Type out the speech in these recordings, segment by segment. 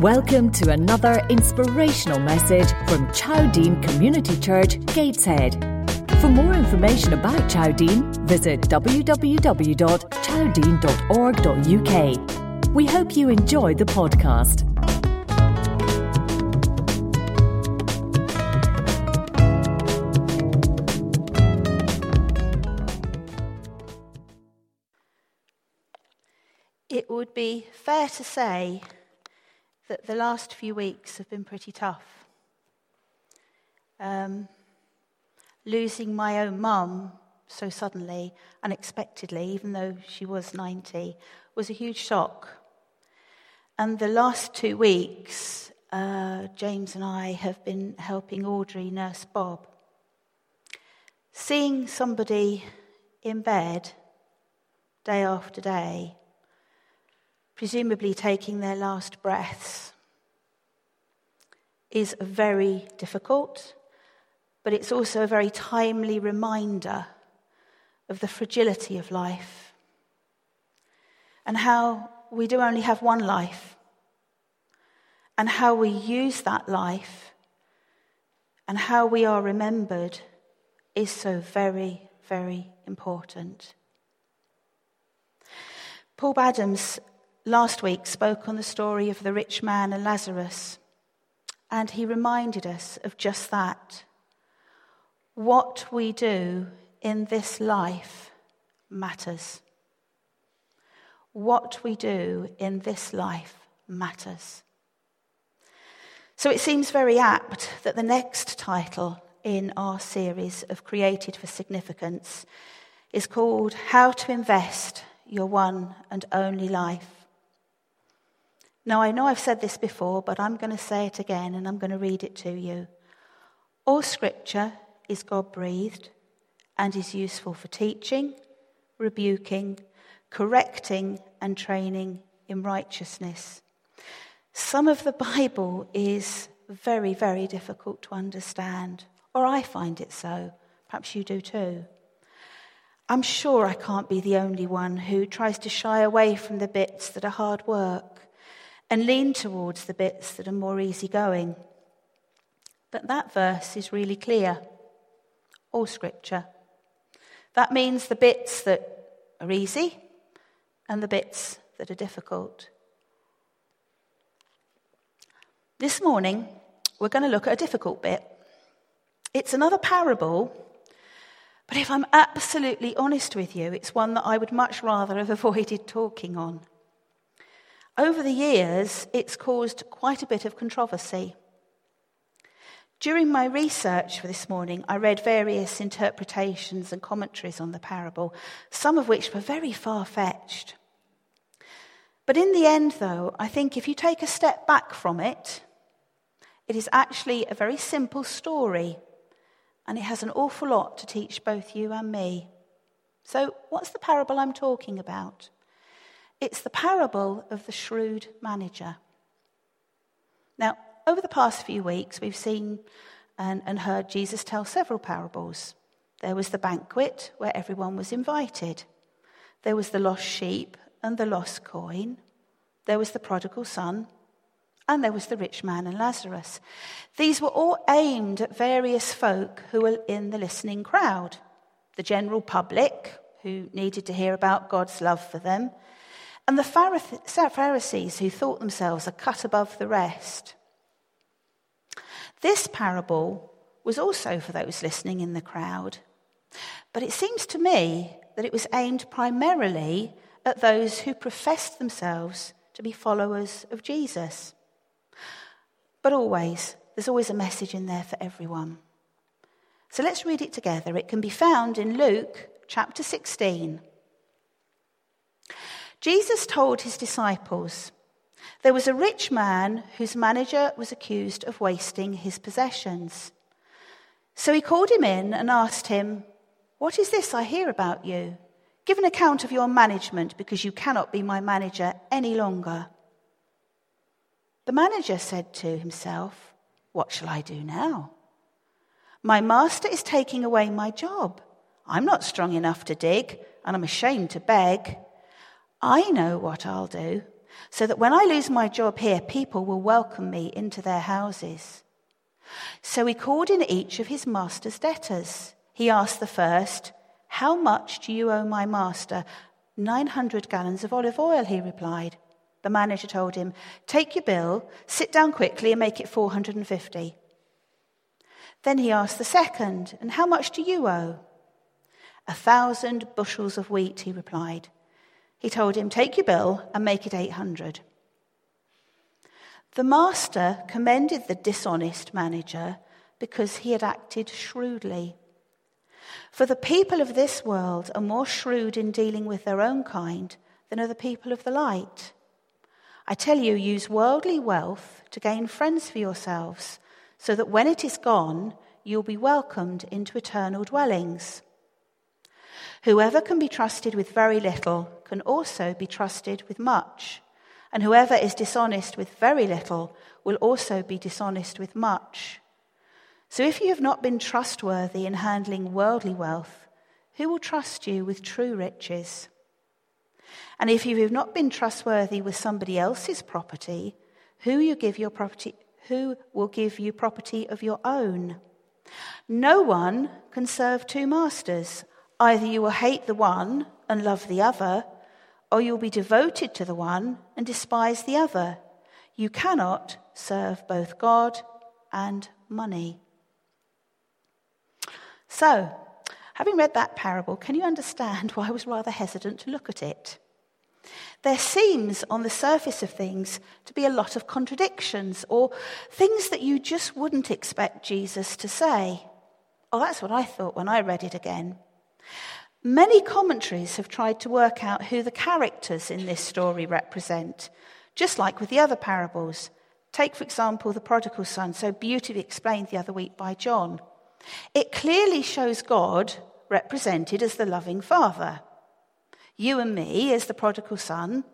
Welcome to another inspirational message from Chowdean Community Church, Gateshead. For more information about Chowdean, visit www.chowdean.org.uk. We hope you enjoy the podcast. It would be fair to say that the last few weeks have been pretty tough. Um, losing my own mum so suddenly, unexpectedly, even though she was 90, was a huge shock. And the last two weeks, uh, James and I have been helping Audrey nurse Bob. Seeing somebody in bed day after day presumably taking their last breaths, is very difficult, but it's also a very timely reminder of the fragility of life and how we do only have one life and how we use that life and how we are remembered is so very, very important. Paul Adams last week spoke on the story of the rich man and Lazarus, and he reminded us of just that. What we do in this life matters. What we do in this life matters. So it seems very apt that the next title in our series of Created for Significance is called How to Invest Your One and Only Life. Now, I know I've said this before, but I'm going to say it again and I'm going to read it to you. All scripture is God breathed and is useful for teaching, rebuking, correcting, and training in righteousness. Some of the Bible is very, very difficult to understand, or I find it so. Perhaps you do too. I'm sure I can't be the only one who tries to shy away from the bits that are hard work and lean towards the bits that are more easygoing. But that verse is really clear. All scripture. That means the bits that are easy and the bits that are difficult. This morning, we're going to look at a difficult bit. It's another parable, but if I'm absolutely honest with you, it's one that I would much rather have avoided talking on. Over the years, it's caused quite a bit of controversy. During my research for this morning, I read various interpretations and commentaries on the parable, some of which were very far fetched. But in the end, though, I think if you take a step back from it, it is actually a very simple story, and it has an awful lot to teach both you and me. So, what's the parable I'm talking about? It's the parable of the shrewd manager. Now, over the past few weeks, we've seen and, and, heard Jesus tell several parables. There was the banquet where everyone was invited, there was the lost sheep and the lost coin, there was the prodigal son, and there was the rich man and Lazarus. These were all aimed at various folk who were in the listening crowd the general public, who needed to hear about God's love for them and the Pharisees who thought themselves a cut above the rest. This parable was also for those listening in the crowd, but it seems to me that it was aimed primarily at those who professed themselves to be followers of Jesus. But always, there's always a message in there for everyone. So let's read it together. It can be found in Luke chapter 16 Jesus told his disciples, There was a rich man whose manager was accused of wasting his possessions. So he called him in and asked him, What is this I hear about you? Give an account of your management because you cannot be my manager any longer. The manager said to himself, What shall I do now? My master is taking away my job. I'm not strong enough to dig, and I'm ashamed to beg. I know what I'll do. so that when I lose my job here, people will welcome me into their houses. So he called in each of his master's debtors. He asked the first, How much do you owe my master? 900 gallons of olive oil, he replied. The manager told him, Take your bill, sit down quickly, and make it 450. Then he asked the second, And how much do you owe? A thousand bushels of wheat, he replied. He told him, Take your bill and make it 800. The master commended the dishonest manager because he had acted shrewdly. For the people of this world are more shrewd in dealing with their own kind than are the people of the light. I tell you, use worldly wealth to gain friends for yourselves, so that when it is gone, you'll be welcomed into eternal dwellings. Whoever can be trusted with very little can also be trusted with much. And whoever is dishonest with very little will also be dishonest with much. So if you have not been trustworthy in handling worldly wealth, who will trust you with true riches? And if you have not been trustworthy with somebody else's property, who you give your property who will give you property of your own? No one can serve two masters. Either you will hate the one and love the other, or you'll be devoted to the one and despise the other. You cannot serve both God and money. So, having read that parable, can you understand why I was rather hesitant to look at it? There seems, on the surface of things, to be a lot of contradictions or things that you just wouldn't expect Jesus to say. Oh, that's what I thought when I read it again. Many commentaries have tried to work out who the characters in this story represent, just like with the other parables. Take, for example, the prodigal son, so beautifully explained the other week by John. It clearly shows God represented as the loving father, you and me as the prodigal son,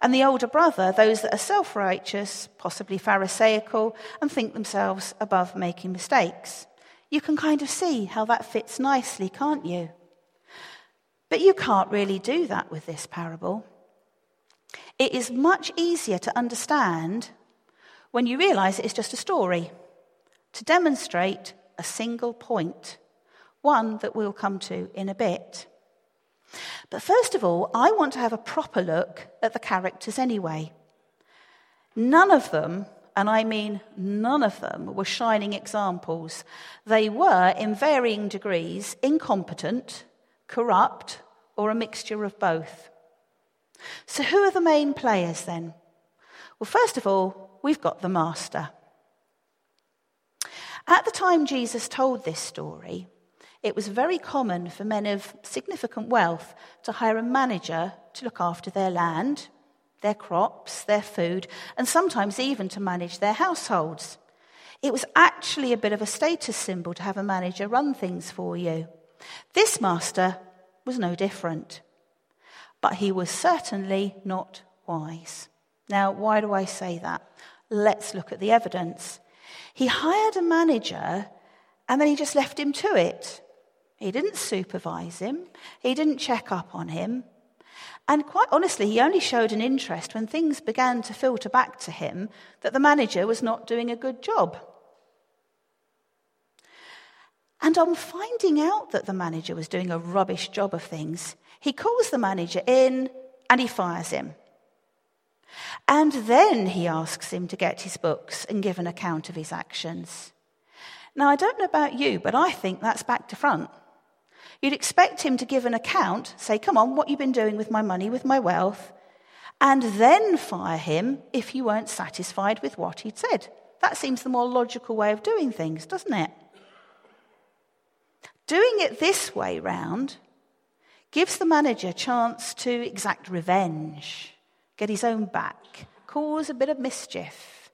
and the older brother, those that are self righteous, possibly Pharisaical, and think themselves above making mistakes. You can kind of see how that fits nicely, can't you? But you can't really do that with this parable. It is much easier to understand when you realize it's just a story to demonstrate a single point, one that we'll come to in a bit. But first of all, I want to have a proper look at the characters anyway. None of them, and I mean none of them, were shining examples. They were, in varying degrees, incompetent, corrupt, or a mixture of both. So, who are the main players then? Well, first of all, we've got the master. At the time Jesus told this story, it was very common for men of significant wealth to hire a manager to look after their land, their crops, their food, and sometimes even to manage their households. It was actually a bit of a status symbol to have a manager run things for you. This master was no different. But he was certainly not wise. Now, why do I say that? Let's look at the evidence. He hired a manager and then he just left him to it. He didn't supervise him, he didn't check up on him. And quite honestly, he only showed an interest when things began to filter back to him that the manager was not doing a good job. And on finding out that the manager was doing a rubbish job of things, he calls the manager in and he fires him. And then he asks him to get his books and give an account of his actions. Now, I don't know about you, but I think that's back to front. You'd expect him to give an account, say, Come on, what you've been doing with my money, with my wealth, and then fire him if you weren't satisfied with what he'd said. That seems the more logical way of doing things, doesn't it? Doing it this way round gives the manager a chance to exact revenge, get his own back, cause a bit of mischief.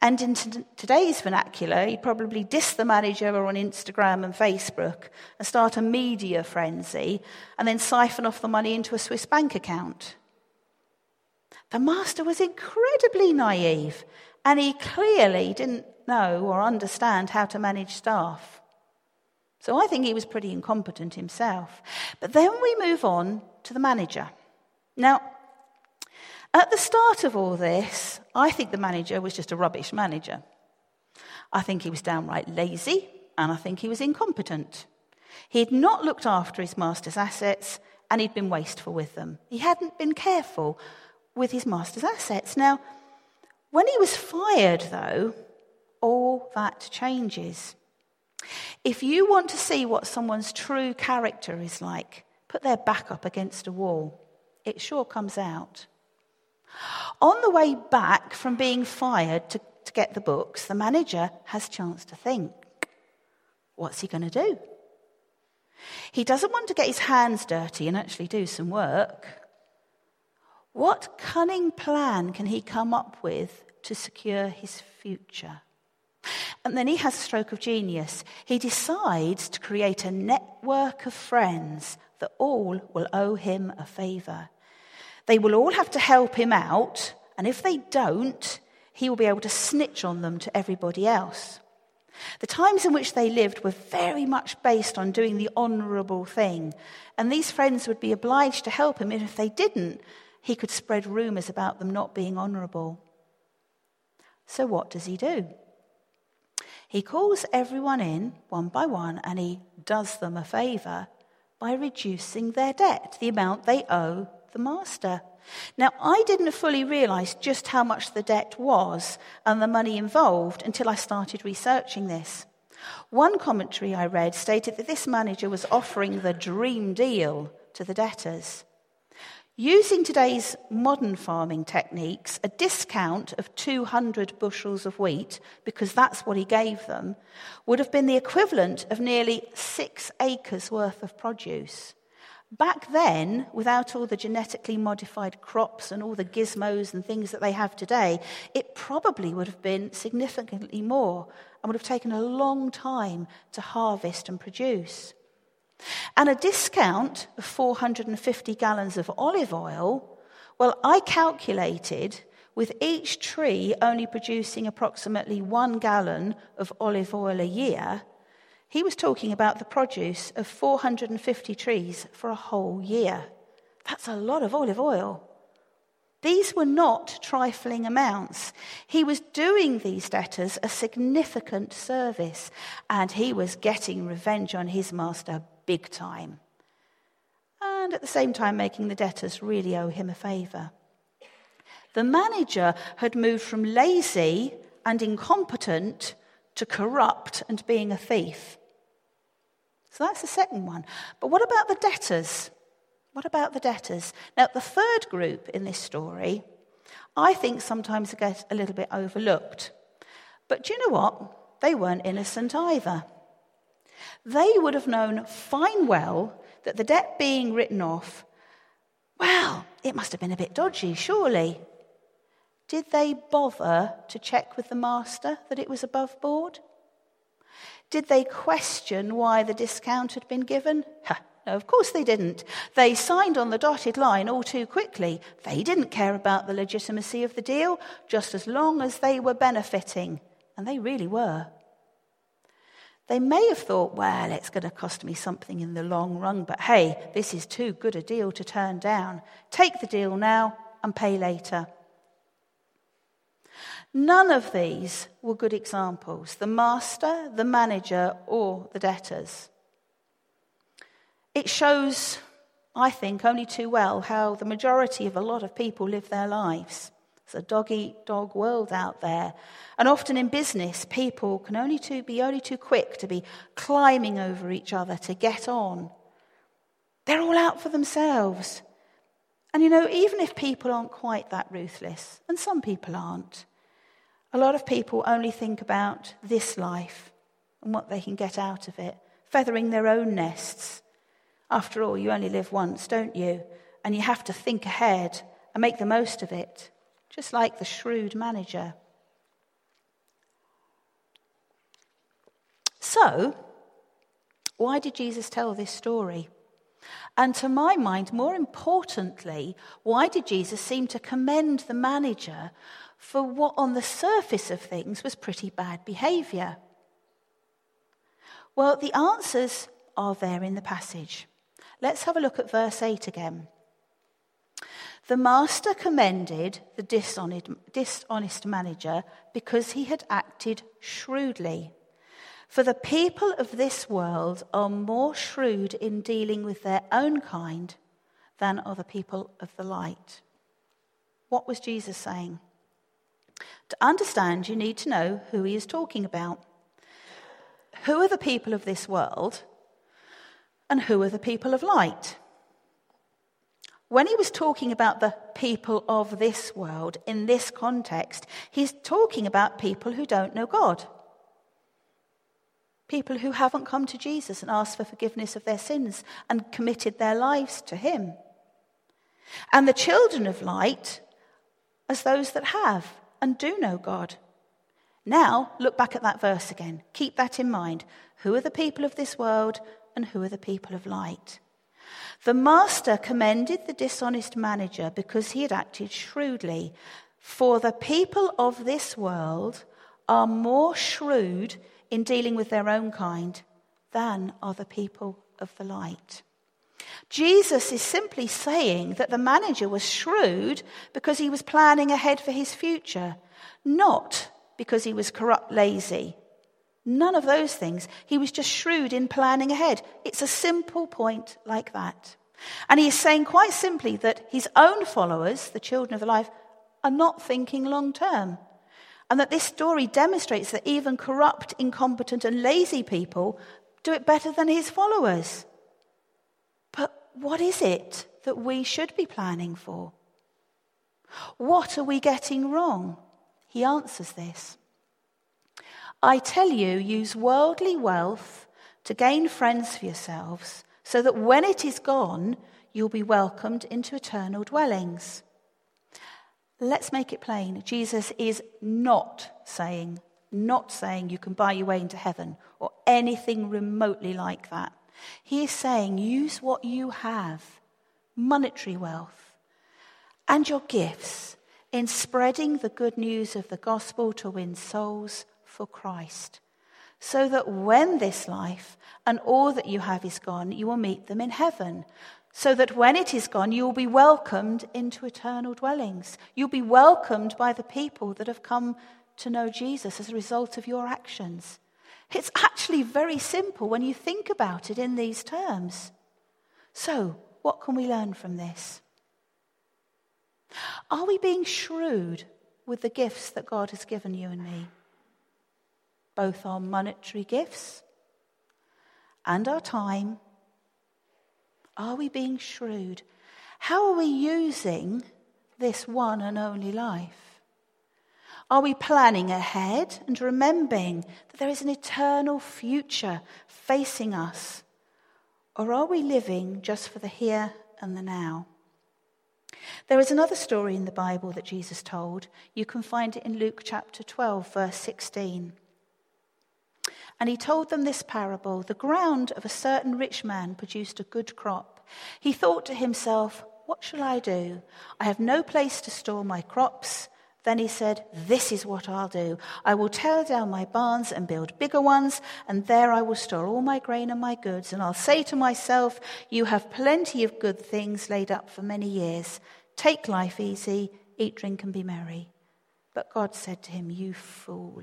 And in t- today's vernacular, he'd probably diss the manager on Instagram and Facebook and start a media frenzy and then siphon off the money into a Swiss bank account. The master was incredibly naive and he clearly didn't know or understand how to manage staff. So I think he was pretty incompetent himself. But then we move on to the manager. Now, At the start of all this, I think the manager was just a rubbish manager. I think he was downright lazy, and I think he was incompetent. He had not looked after his master's assets, and he'd been wasteful with them. He hadn't been careful with his master's assets. Now, when he was fired, though, all that changes. If you want to see what someone's true character is like, put their back up against a wall. It sure comes out. On the way back from being fired to, to get the books, the manager has chance to think. What's he going to do? He doesn't want to get his hands dirty and actually do some work. What cunning plan can he come up with to secure his future? And then he has a stroke of genius. He decides to create a network of friends that all will owe him a favour. They will all have to help him out, and if they don't, he will be able to snitch on them to everybody else. The times in which they lived were very much based on doing the honourable thing, and these friends would be obliged to help him, and if they didn't, he could spread rumours about them not being honourable. So, what does he do? He calls everyone in one by one and he does them a favour by reducing their debt, the amount they owe the master. Now, I didn't fully realise just how much the debt was and the money involved until I started researching this. One commentary I read stated that this manager was offering the dream deal to the debtors. Using today's modern farming techniques, a discount of 200 bushels of wheat, because that's what he gave them, would have been the equivalent of nearly six acres worth of produce. Back then, without all the genetically modified crops and all the gizmos and things that they have today, it probably would have been significantly more and would have taken a long time to harvest and produce. And a discount of 450 gallons of olive oil, well, I calculated with each tree only producing approximately one gallon of olive oil a year, he was talking about the produce of 450 trees for a whole year. That's a lot of olive oil. These were not trifling amounts. He was doing these debtors a significant service, and he was getting revenge on his master big time. And at the same time, making the debtors really owe him a favour. The manager had moved from lazy and incompetent to corrupt and being a thief. So that's the second one. But what about the debtors? What about the debtors? Now, the third group in this story, I think sometimes get a little bit overlooked. But do you know what? They weren't innocent either. They would have known fine well that the debt being written off, well, it must have been a bit dodgy, surely. Did they bother to check with the master that it was above board? Did they question why the discount had been given? Ha, no, of course they didn't. They signed on the dotted line all too quickly. They didn't care about the legitimacy of the deal, just as long as they were benefiting. And they really were. They may have thought, well, it's going to cost me something in the long run, but hey, this is too good a deal to turn down. Take the deal now and pay later. None of these were good examples the master, the manager, or the debtors. It shows, I think, only too well how the majority of a lot of people live their lives. It's a dog eat dog world out there. And often in business, people can only too, be only too quick to be climbing over each other to get on. They're all out for themselves. And you know, even if people aren't quite that ruthless, and some people aren't, a lot of people only think about this life and what they can get out of it, feathering their own nests. After all, you only live once, don't you? And you have to think ahead and make the most of it just like the shrewd manager. So, why did Jesus tell this story? And to my mind, more importantly, why did Jesus seem to commend the manager for what, on the surface of things, was pretty bad behavior? Well, the answers are there in the passage. Let's have a look at verse 8 again. The master commended the dishonest, manager because he had acted shrewdly. For the people of this world are more shrewd in dealing with their own kind than are the people of the light. What was Jesus saying? To understand, you need to know who he is talking about. Who are the people of this world and who are the people of light? When he was talking about the people of this world in this context, he's talking about people who don't know God. People who haven't come to Jesus and asked for forgiveness of their sins and committed their lives to him. And the children of light as those that have and do know God. Now, look back at that verse again. Keep that in mind. Who are the people of this world and who are the people of light? The master commended the dishonest manager because he had acted shrewdly. For the people of this world are more shrewd in dealing with their own kind than are the people of the light. Jesus is simply saying that the manager was shrewd because he was planning ahead for his future, not because he was corrupt, lazy. None of those things. He was just shrewd in planning ahead. It's a simple point like that. And he is saying quite simply that his own followers, the children of the life, are not thinking long term. And that this story demonstrates that even corrupt, incompetent, and lazy people do it better than his followers. But what is it that we should be planning for? What are we getting wrong? He answers this. I tell you, use worldly wealth to gain friends for yourselves, so that when it is gone, you'll be welcomed into eternal dwellings. Let's make it plain. Jesus is not saying, not saying you can buy your way into heaven or anything remotely like that. He is saying, use what you have, monetary wealth, and your gifts in spreading the good news of the gospel to win souls for Christ, so that when this life and all that you have is gone, you will meet them in heaven. So that when it is gone, you will be welcomed into eternal dwellings. You'll be welcomed by the people that have come to know Jesus as a result of your actions. It's actually very simple when you think about it in these terms. So, what can we learn from this? Are we being shrewd with the gifts that God has given you and me? Both our monetary gifts and our time. Are we being shrewd? How are we using this one and only life? Are we planning ahead and remembering that there is an eternal future facing us? Or are we living just for the here and the now? There is another story in the Bible that Jesus told. You can find it in Luke chapter 12, verse 16. And he told them this parable The ground of a certain rich man produced a good crop. He thought to himself, What shall I do? I have no place to store my crops. Then he said, This is what I'll do. I will tear down my barns and build bigger ones, and there I will store all my grain and my goods. And I'll say to myself, You have plenty of good things laid up for many years. Take life easy, eat, drink, and be merry. But God said to him, You fool.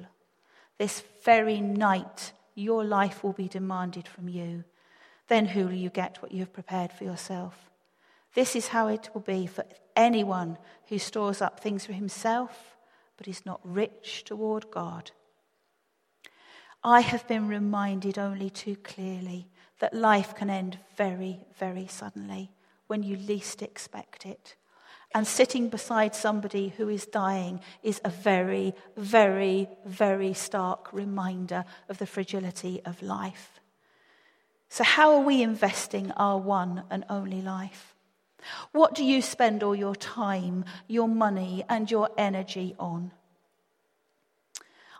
This very night your life will be demanded from you. Then who will you get what you have prepared for yourself? This is how it will be for anyone who stores up things for himself but is not rich toward God. I have been reminded only too clearly that life can end very, very suddenly when you least expect it. And sitting beside somebody who is dying is a very, very, very stark reminder of the fragility of life. So, how are we investing our one and only life? What do you spend all your time, your money, and your energy on?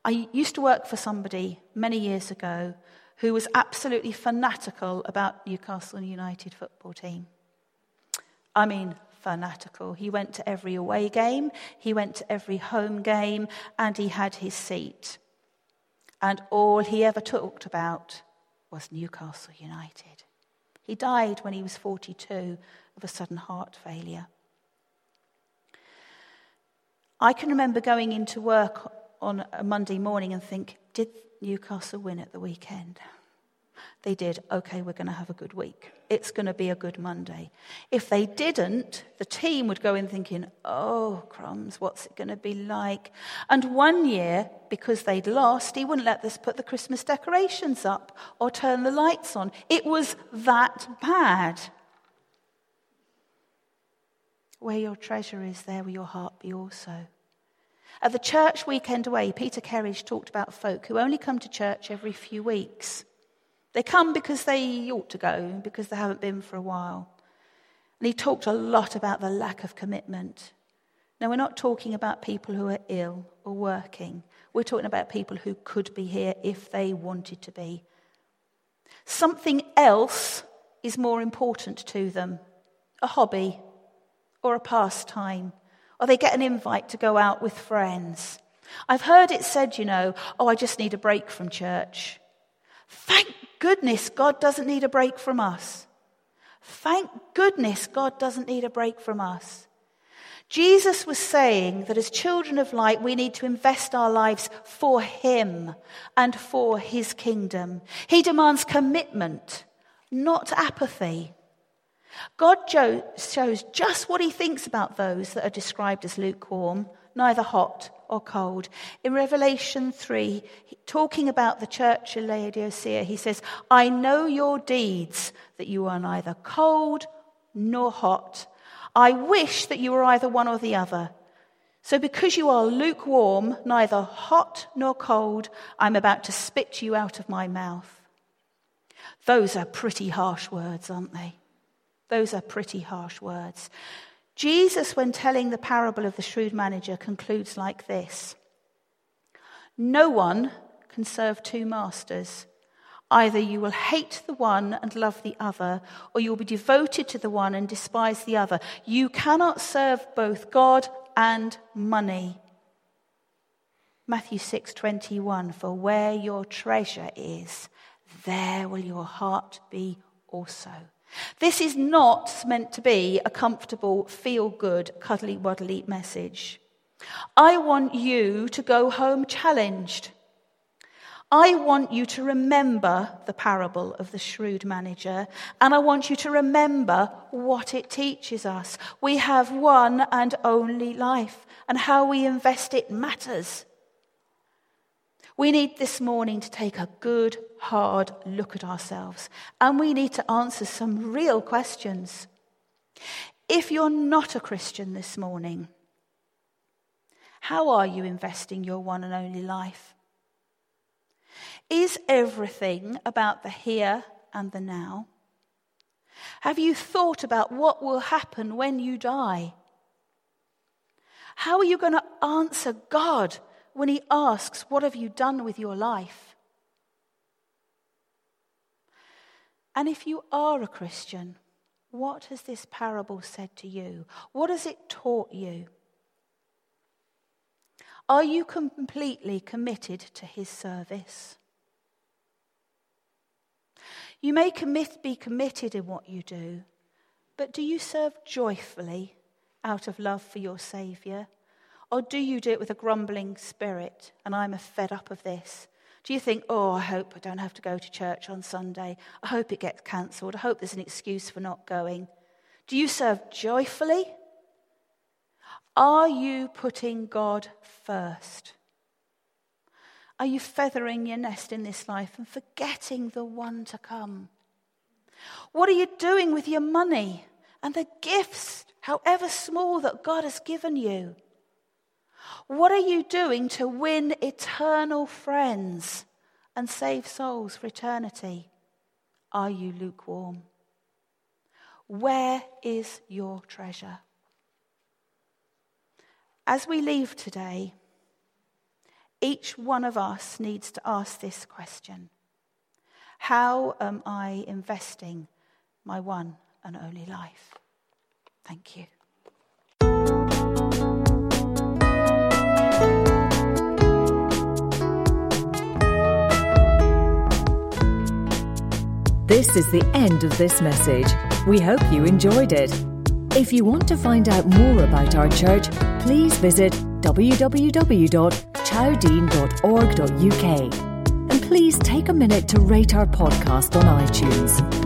I used to work for somebody many years ago who was absolutely fanatical about Newcastle United football team. I mean, fanatical. He went to every away game, he went to every home game, and he had his seat. And all he ever talked about was Newcastle United. He died when he was 42 of a sudden heart failure. I can remember going into work on a Monday morning and think, did Newcastle win at the weekend? They did. Okay, we're going to have a good week. It's going to be a good Monday. If they didn't, the team would go in thinking, oh, crumbs, what's it going to be like? And one year, because they'd lost, he wouldn't let us put the Christmas decorations up or turn the lights on. It was that bad. Where your treasure is, there will your heart be also. At the church weekend away, Peter Kerridge talked about folk who only come to church every few weeks. They come because they ought to go, because they haven't been for a while. And he talked a lot about the lack of commitment. Now, we're not talking about people who are ill or working. We're talking about people who could be here if they wanted to be. Something else is more important to them a hobby or a pastime, or they get an invite to go out with friends. I've heard it said, you know, oh, I just need a break from church. Thank goodness God doesn't need a break from us. Thank goodness God doesn't need a break from us. Jesus was saying that as children of light, we need to invest our lives for Him and for His kingdom. He demands commitment, not apathy. God shows just what He thinks about those that are described as lukewarm, neither hot or cold. In Revelation 3, talking about the church of Laodicea, he says, I know your deeds, that you are neither cold nor hot. I wish that you were either one or the other. So, because you are lukewarm, neither hot nor cold, I'm about to spit you out of my mouth. Those are pretty harsh words, aren't they? Those are pretty harsh words. Jesus, when telling the parable of the shrewd manager, concludes like this No one can serve two masters. Either you will hate the one and love the other, or you will be devoted to the one and despise the other. You cannot serve both God and money. Matthew 6:21 For where your treasure is, there will your heart be also. This is not meant to be a comfortable, feel good, cuddly wuddly message. I want you to go home challenged. I want you to remember the parable of the shrewd manager, and I want you to remember what it teaches us. We have one and only life, and how we invest it matters. We need this morning to take a good, hard look at ourselves and we need to answer some real questions. If you're not a Christian this morning, how are you investing your one and only life? Is everything about the here and the now? Have you thought about what will happen when you die? How are you going to answer God when he asks, What have you done with your life? And if you are a Christian, what has this parable said to you? What has it taught you? Are you completely committed to his service? You may commit, be committed in what you do, but do you serve joyfully out of love for your Saviour? Or do you do it with a grumbling spirit and I'm fed up of this? Do you think, oh, I hope I don't have to go to church on Sunday? I hope it gets cancelled. I hope there's an excuse for not going. Do you serve joyfully? Are you putting God first? Are you feathering your nest in this life and forgetting the one to come? What are you doing with your money and the gifts, however small, that God has given you? What are you doing to win eternal friends and save souls for eternity? Are you lukewarm? Where is your treasure? As we leave today, each one of us needs to ask this question How am I investing my one and only life? Thank you. This is the end of this message. We hope you enjoyed it. If you want to find out more about our church, please visit www.chowdean.org.uk. And please take a minute to rate our podcast on iTunes.